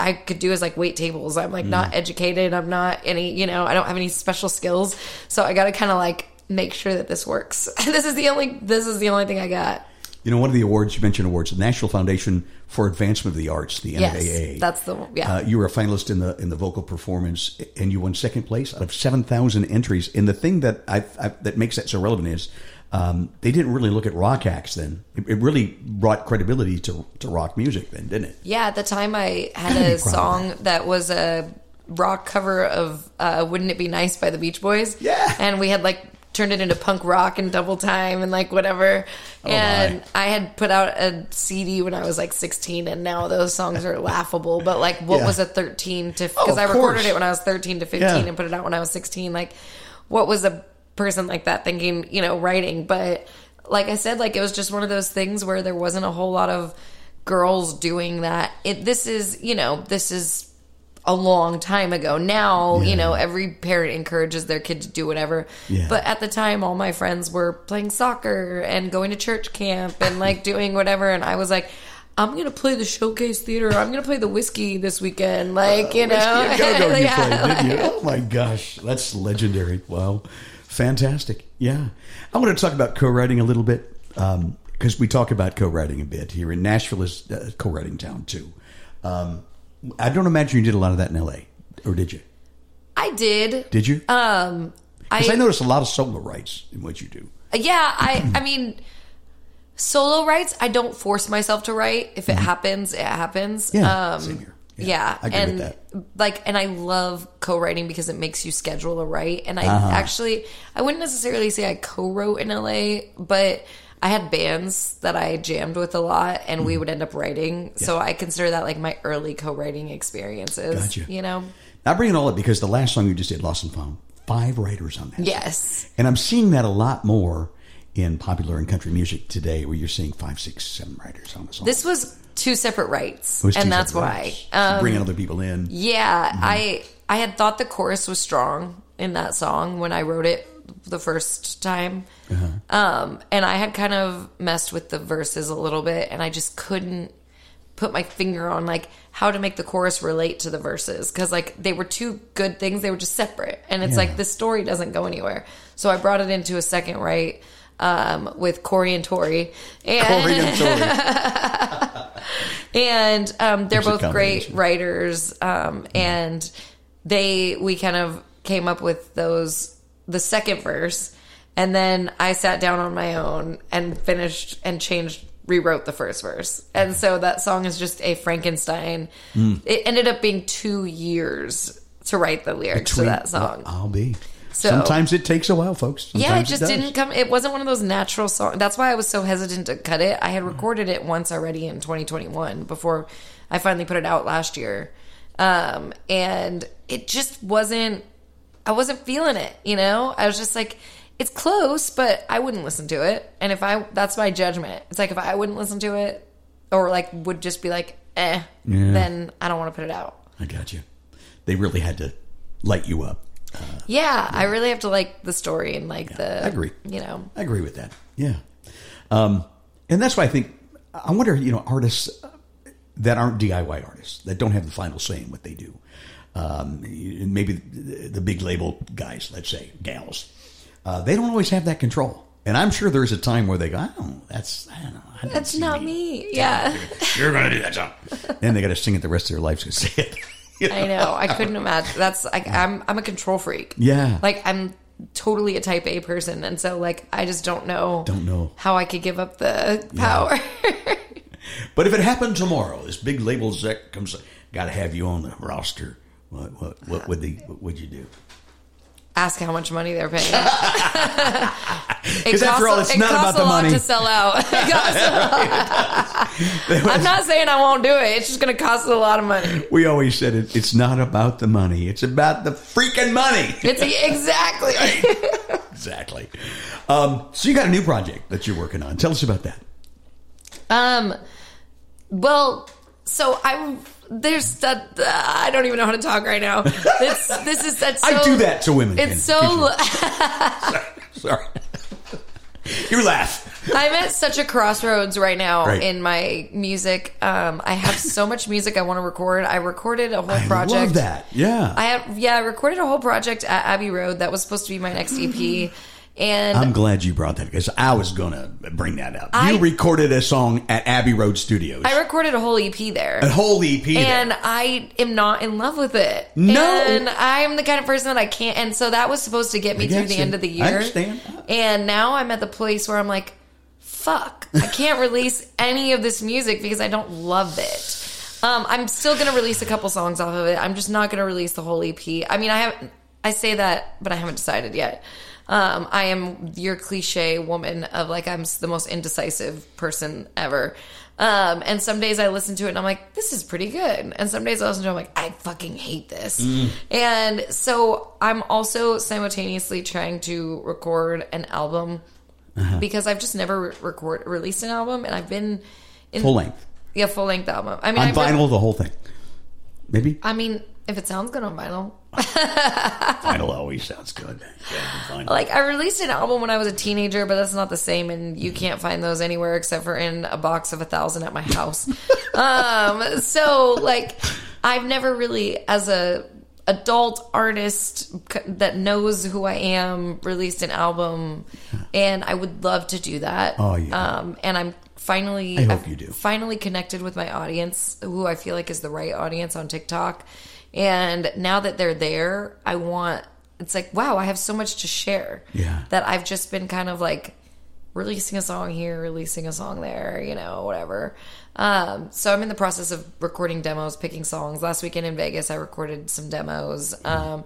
I could do is like wait tables. I'm like not educated. I'm not any, you know, I don't have any special skills. So I got to kind of like make sure that this works. this is the only this is the only thing I got. You know, one of the awards you mentioned awards, the National Foundation for Advancement of the Arts, the NFAA. Yes. That's the one. Yeah. Uh, you were a finalist in the in the vocal performance, and you won second place out of seven thousand entries. And the thing that I, I that makes that so relevant is um, they didn't really look at rock acts then. It, it really brought credibility to to rock music then, didn't it? yeah, at the time I had a song that was a rock cover of uh, Wouldn't It Be Nice by the Beach Boys. Yeah. And we had like turned it into punk rock and double time and like whatever. Oh, and my. I had put out a CD when I was like 16 and now those songs are laughable. But like what Yeah. was a 13 to, Oh, because of I recorded course. it when I was 13 to 15 Yeah. and put it out when I was 16. Like what was a person like that thinking, you know, writing? But like I said, like it was just one of those things where there wasn't a whole lot of girls doing that. It, this is, you know, this is a long time ago. Now, you know, every parent encourages their kid to do whatever. Yeah. But at the time, all my friends were playing soccer and going to church camp and like doing whatever. And I was like, I'm gonna play the showcase theater. I'm gonna play the Whisky this weekend. Like you know, Go-Go you Yeah, played, didn't you? Oh my gosh, that's legendary! Wow, fantastic. Yeah, I want to talk about co-writing a little bit because we talk about co-writing a bit here in Nashville is uh, co-writing town too. Um, I don't imagine you did a lot of that in L.A. Or did you? I did. Did you? Um, I, Because I, noticed a lot of solo rights in what you do. Yeah, I I mean solo writes, I don't force myself to write. If it happens, it happens. Mm-hmm. Yeah, Um same here. Yeah, Yeah, I agree with and that. like and I love co-writing because it makes you schedule a write. And I Uh-huh. actually I wouldn't necessarily say I co-wrote in LA, but I had bands that I jammed with a lot and Mm-hmm. we would end up writing. So I consider that like my early co-writing experiences. Gotcha. You know? I bring it all up because the last song you just did, Lost and Found, five writers on that. Yes. And I'm seeing that a lot more in popular and country music today, where you're seeing five, six, seven writers on a song. This was two separate rights. And that's why. Um, bringing other people in. Yeah, I I had thought the chorus was strong in that song when I wrote it the first time. Um, and I had kind of messed with the verses a little bit and I just couldn't put my finger on like how to make the chorus relate to the verses because like they were two good things they were just separate and it's Yeah. like the story doesn't go anywhere so i brought it into a second right um, with corey and tori and Corey and Tori. and um, they're both great writers um, and they we kind of came up with those the second verse and then i sat down on my own and finished and changed rewrote the first verse. And so that song is just a frankenstein. Hmm. it ended up being two years to write the lyrics to that song. I'll be. So- Sometimes it takes a while, folks. yeah, it just does. didn't come. It wasn't one of those natural songs. That's why I was so hesitant to cut it. I had recorded it once already in 2021 before I finally put it out last year, um, and it just wasn't. I wasn't feeling it. You know, I was just like, it's close, but I wouldn't listen to it. And if I, that's my judgment. It's like if I wouldn't listen to it, or like would just be like, eh, Yeah. then I don't want to put it out. I got you. They really had to light you up. Yeah, I really have to like the story and like the. I agree. You know, I agree with that. Yeah. Um, and that's why I think, I wonder, you know, artists that aren't DIY artists, that don't have the final say in what they do. Um, maybe the, big label guys, let's say, gals, uh, they don't always have that control. And I'm sure there's a time where they go, oh, that's, I don't know. I don't that's not me. Yeah. You're going to do that song. then they got to sing it the rest of their lives to say it. You I know. I couldn't imagine. That's like I'm I'm a control freak. Yeah. Like I'm totally a type A person and so like I just don't know Don't know. how I could give up the power. But if it happened tomorrow, this big label exec comes, got to have you on the roster. What what what uh, would they what would you do? Ask how much money they're paying. Because after all, it's it not costs about the a lot money. to sell out. It costs a lot. I'm not saying I won't do it. It's just going to cost a lot of money. We always said it. It's not about the money. It's about the freaking money. It's exactly. exactly. Um, so you got a new project that you're working on. Tell us about that. Um, well, so I'm there's that. Uh, I don't even know how to talk right now. This this is that's. So, I do that to women. It's so. Sorry. you laugh. I'm at such a crossroads right now Right. in my music. Um, I have so much music I want to record. I recorded a whole project. I project. love that. Yeah. I have yeah, I recorded a whole project at Abbey Road that was supposed to be my next EP, and I'm glad you brought that because I was going to bring that up. I- you recorded a song at Abbey Road Studios. I recorded a whole EP there. a whole EP. there. and I am not in love with it. No. and I'm the kind of person that I can't. And so that was supposed to get me I through the end of the I year. understand. And now I'm at the place where I'm like, fuck, I can't release any of this music because I don't love it. Um, I'm still gonna release a couple songs off of it. I'm just not gonna release the whole EP. I mean, I have I say that, but I haven't decided yet. Um, I am your cliche woman of like I'm the most indecisive person ever. Um, and some days I listen to it and I'm like, this is pretty good. And some days I listen to it, I'm like, I fucking hate this. And so I'm also simultaneously trying to record an album because I've just never record released an album and I've been in Full length. yeah, full length album. I mean, On I've vinyl, the whole thing. Maybe I mean, if it sounds good on vinyl, vinyl always sounds good. Yeah, like I released an album when I was a teenager, but that's not the same, and you can't find those anywhere except for in a box of a thousand at my house. um, so like, I've never really, as a adult artist that knows who I am, released an album, and I would love to do that. Oh, yeah. Um, and I'm finally I hope I've you do. finally connected with my audience who I feel like is the right audience on TikTok. And now that they're there, I want it's like, wow, I have so much to share. Yeah. That I've just been kind of like releasing a song here, releasing a song there, you know, whatever. Um, so I'm in the process of recording demos, picking songs. Last weekend in Vegas, I recorded some demos. Um,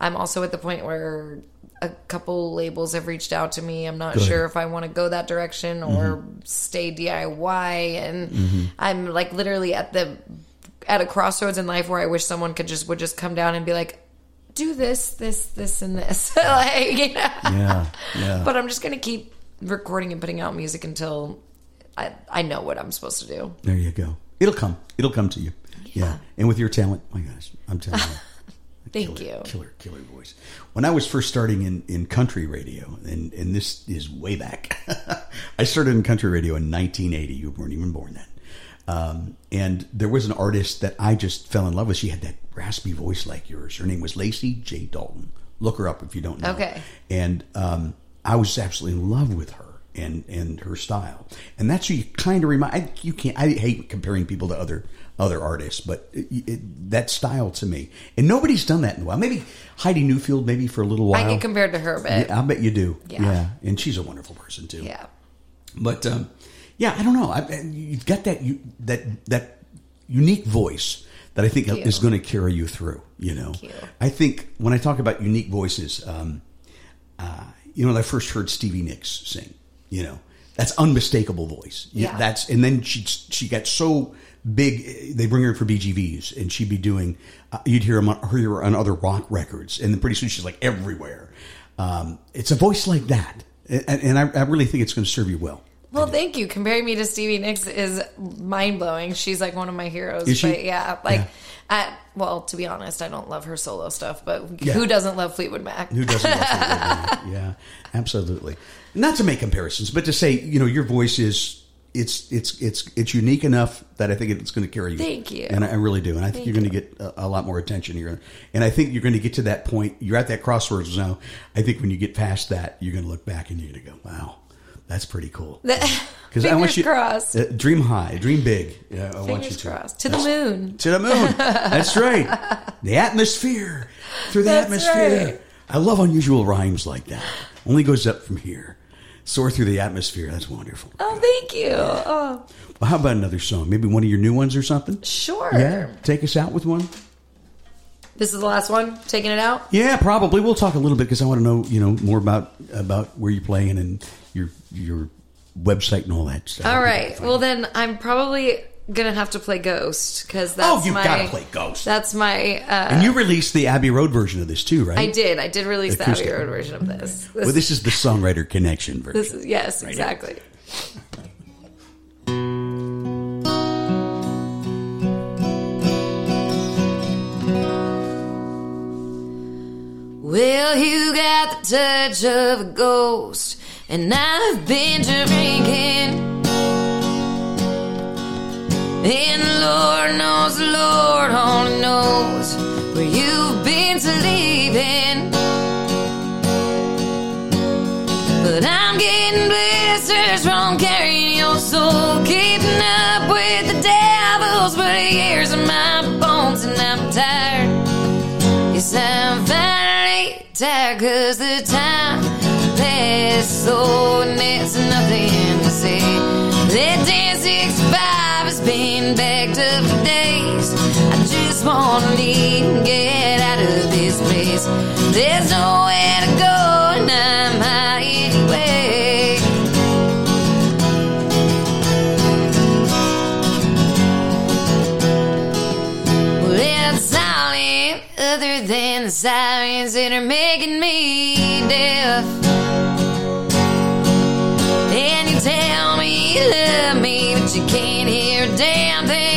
I'm also at the point where a couple labels have reached out to me. I'm not Good. sure if I want to go that direction or stay DIY. And I'm like literally at the at a crossroads in life where I wish someone could just would just come down and be like, do this, this, this, and this. like, you know? Yeah, yeah. But I'm just gonna keep recording and putting out music until I I know what I'm supposed to do. There you go. It'll come. It'll come to you. Yeah. And with your talent, my gosh, I'm telling you. Thank killer, you. Killer, killer voice. When I was first starting in, in country radio, and, and this is way back, I started in country radio in 1980. You weren't even born then. Um, and there was an artist that I just fell in love with. She had that raspy voice like yours. Her name was Lacey J. Dalton. Look her up if you don't know. Okay. And um, I was absolutely in love with her and and her style. And that's who you kind of remind. I, you can't. I hate comparing people to other other artists, but it, it, that style to me, and nobody's done that in a while. Maybe Heidi Newfield, maybe for a little while. I get compared to her but. Yeah, I bet you do. Yeah. Yeah. and she's a wonderful person too. Yeah. But um, yeah, I don't know. I, you've got that you, that that unique voice that I think is going to carry you through. You know. I think when I talk about unique voices, um, uh, you know, when I first heard Stevie Nicks sing, you know, that's unmistakable voice. Yeah. that's and then she she got so big. They bring her in for BGVs, and she'd be doing. Uh, you'd hear, on, hear her on other rock records, and then pretty soon she's like everywhere. Um, it's a voice like that, and, and I, I really think it's going to serve you well. Well, thank you. Comparing me to Stevie Nicks is mind blowing. She's like one of my heroes. Is she? But yeah, like, Yeah. I, well, to be honest, I don't love her solo stuff, but Yeah. who doesn't love Fleetwood Mac? Who doesn't love Fleetwood Mac? Yeah, absolutely. Not to make comparisons, but to say, you know, your voice is it's it's it's it's unique enough that I think it's going to carry you. Thank you. and I, I really do, and I think you're going to get a, a lot more attention here. And I think you're going to get to that point. You're at that crossroads now. I think when you get past that, you're going to look back and you're going to go, "Wow, that's pretty cool." Because I want Fingers you crossed. uh, dream high, dream big. Yeah, I want you to. crossed. To the moon. To the moon. That's right. The atmosphere. Through the That's atmosphere. right. I love unusual rhymes like that. Only goes up from here. Soar through the atmosphere. That's wonderful. Oh, thank you. Oh, Well, how about another song? Maybe one of your new ones or something? sure. Yeah. Take us out with one? This is the last one. Taking it out. Yeah, probably. We'll talk a little bit because I want to know, you know, more about about where you're playing and your your website and all that stuff. All right. Well, then I'm probably gonna have to play Ghost because that's Oh, you've my. gotta play Ghost. That's my. Uh, And you released the Abbey Road version of this too, right? I did. I did release the Abbey Road version of this. This, Well, this is the songwriter connection version. this is yes, exactly. Well, you got the touch of a ghost, and I've been drinking. And the Lord knows, the Lord only knows where you've been sleeping. But I'm getting blisters from carrying your soul, keeping up with the devils for years tired, cause the time passed so and there's nothing to say. That 1065 has been backed up for days. I just wanna leave and get out of this place. There's nowhere to go, and I'm the sirens that are making me deaf. And you tell me you love me, but you can't hear a damn thing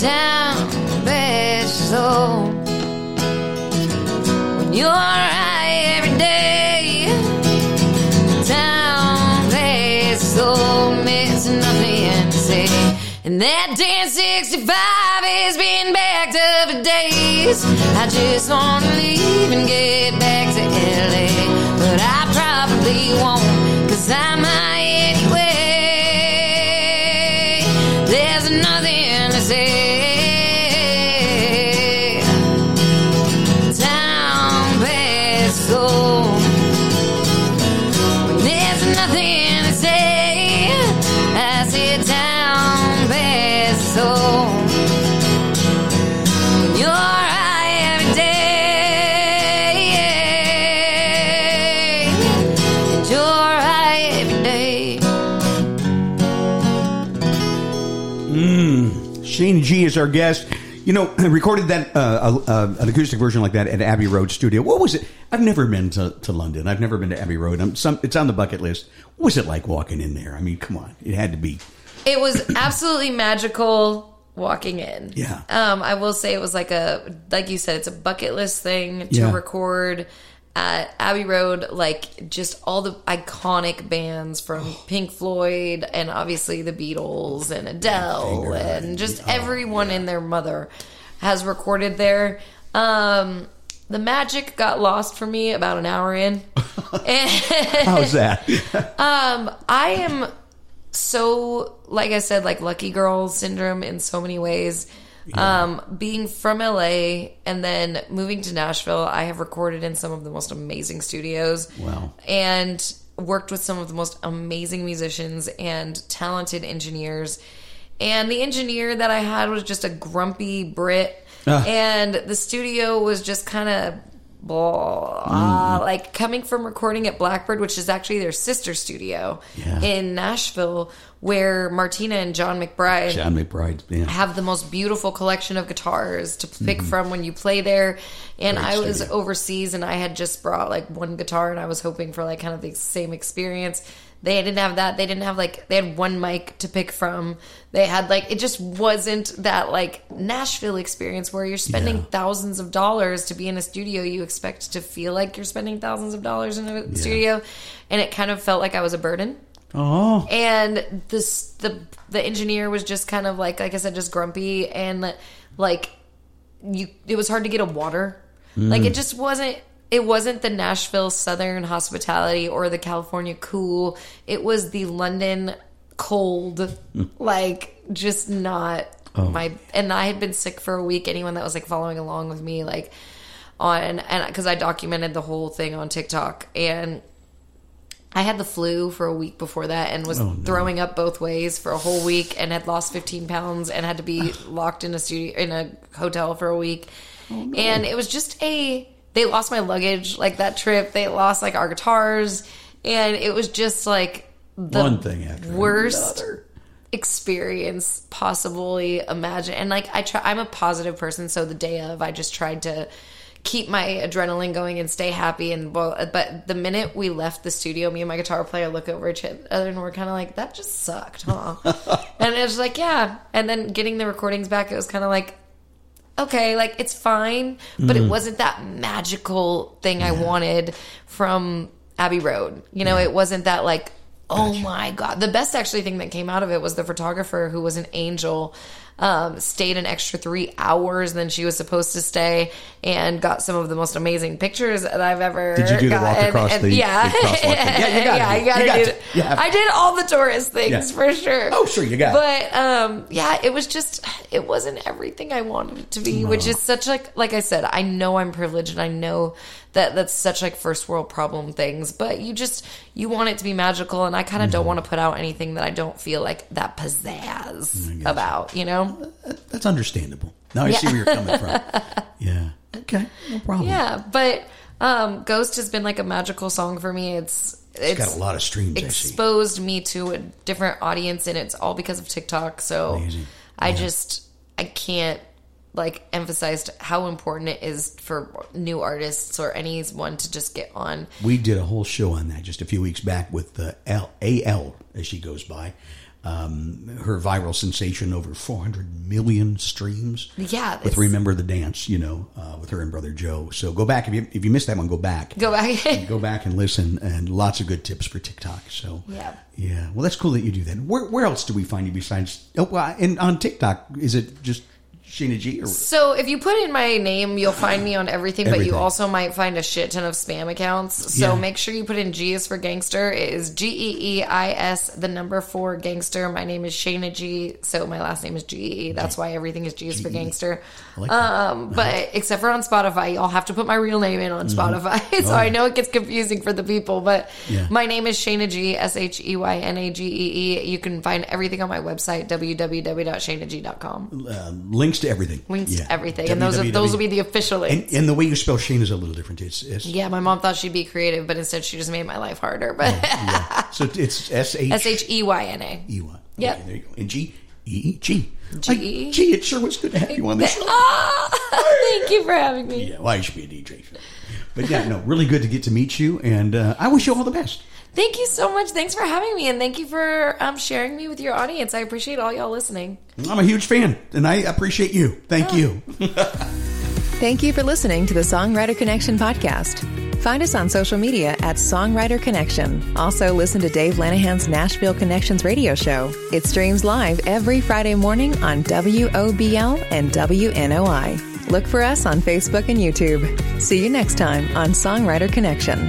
Down, best soul. When you're high every day, down, best soul, there's nothing say. And that 1065 has been back to the days. I just want to leave and get is our guest. You know, I recorded that uh, uh, an acoustic version like that at Abbey Road Studio. What was it? I've never been to, to London. I've never been to Abbey Road. I'm some, it's on the bucket list. What was it like walking in there? I mean, come on, it had to be. It was absolutely magical walking in. Yeah. Um, I will say it was like a like you said, it's a bucket list thing to Yeah. record at Abbey Road, like just all the iconic bands from Pink Floyd and obviously the Beatles and Adele and just everyone in their mother has recorded there. Um the magic got lost for me about an hour in. How's that? um, I am so like I said, like lucky girl syndrome in so many ways. Um, being from LA and then moving to Nashville, I have recorded in some of the most amazing studios. Wow. And worked with some of the most amazing musicians and talented engineers. And the engineer that I had was just a grumpy Brit. And the studio was just kind of blah. Mm, mm. Uh, like coming from recording at Blackbird, which is actually their sister studio Yeah. in Nashville, where Martina and John McBride John McBride. Yeah. have the most beautiful collection of guitars to pick mm-hmm. from when you play there. And Great I was studio. overseas and I had just brought like one guitar and I was hoping for like kind of the same experience. They didn't have that. They didn't have like they had one mic to pick from. They had like it just wasn't that like Nashville experience where you're spending Yeah. thousands of dollars to be in a studio. You expect to feel like you're spending thousands of dollars in a studio, and it kind of felt like I was a burden Oh, and this the the engineer was just kind of like like I said just grumpy and like you it was hard to get a water like it mm. just wasn't it wasn't the Nashville southern hospitality or the California cool. It was the London cold like just not oh. my and I had been sick for a week. Anyone that was like following along with me like on and because I documented the whole thing on TikTok and I had the flu for a week before that and was oh, throwing up both ways for a whole week and had lost 15 pounds and had to be locked in a studio in a hotel for a week. Oh, and it was just a they lost my luggage like that trip. They lost like our guitars and it was just like the one thing after worst another. experience possibly imagine and like i try i'm a positive person so the day of i just tried to keep my adrenaline going and stay happy and well but the minute we left the studio me and my guitar player look over each other and we're kind of like that just sucked huh and it was like yeah and then getting the recordings back it was kind of like okay, like it's fine, but Mm. it wasn't that magical thing I wanted from Abbey Road. You know, it wasn't that like, oh my god. The best actually thing that came out of it was the photographer who was an angel. Um, stayed an extra three hours than she was supposed to stay, and got some of the most amazing pictures that I've ever. Did you do the walk gotten. across And- the- yeah, the crosswalk? Yeah, you yeah, I it. gotta You got do. to. it. I did all the tourist things Yeah. for sure. Oh, sure, you got it. But um, yeah, it was just it wasn't everything I wanted it to be, which is such like like I said, I know I'm privileged and I know that that's such like first world problem things, but you just you want it to be magical, and I kind of don't Mm-hmm. want to put out anything that I don't feel like that pizzazz about, you know? That's understandable. Now I see where you're coming from. Yeah. Okay. No problem. Yeah, but um, Ghost has been like a magical song for me. It's It's it's got a lot of streams. Exposed me to a different audience and it's all because of TikTok. So. I just I can't like emphasized how important it is for new artists or anyone to just get on. We did a whole show on that just a few weeks back with the L, AL, as she goes by. Um, her viral sensation over 400 million streams. Yeah, With Remember the Dance, you know, uh, with her and Brother Joe. So go back. If you, if you missed that one, go back. Go back. go back and listen, and lots of good tips for TikTok. So Yeah. yeah. Well, that's cool that you do that. Where, where else do we find you besides? Oh, well, and on TikTok, is it just Sheyna Gee? Or So if you put in my name, you'll find me on everything, but you also might find a shit ton of spam accounts. So Yeah. make sure you put in G is for gangster. It is G E E I S, the number four gangster. My name is Sheyna Gee, so my last name is G E E. That's why everything is G is for gangster. Like. Um, but except for on Spotify, y'all have to put my real name in on Spotify. so I know it gets confusing for the people, but Mm-hmm. Oh, Yeah. my name is Sheyna Gee, S H E Y N A G E E. You can find everything on my website, www.sheynagee.com. uh, links to everything. Links Yeah. to everything. And those are, those will be the official links. And, and the way you spell Shane is a little different. It's, it's yeah, my mom thought she'd be creative, but instead she just made my life harder. But yeah. So it's S H S H E Y N A. E Y. Yeah, there you go. And G E E G. G. Like, Gee, it sure was good to have you on the show. Ah, thank you for having me. Yeah, well, I should be a DJ. But yeah, no, really good to get to meet you, and uh, I wish you all the best. Thank you so much. Thanks for having me, and thank you for um, sharing me with your audience. I appreciate all y'all listening. I'm a huge fan, and I appreciate you. Thank you. Thank you for listening to the Songwriter Connection podcast. Find us on social media at Songwriter Connection. Also, listen to Dave Lanahan's Nashville Connections radio show. It streams live every Friday morning on WOBL and WNOI. Look for us on Facebook and YouTube. See you next time on Songwriter Connection.